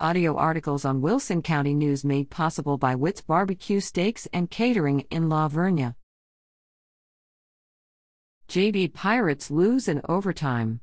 Audio articles on Wilson County News made possible by Witt's Barbecue Steaks and Catering in La Vernia. JV Pirates lose in overtime.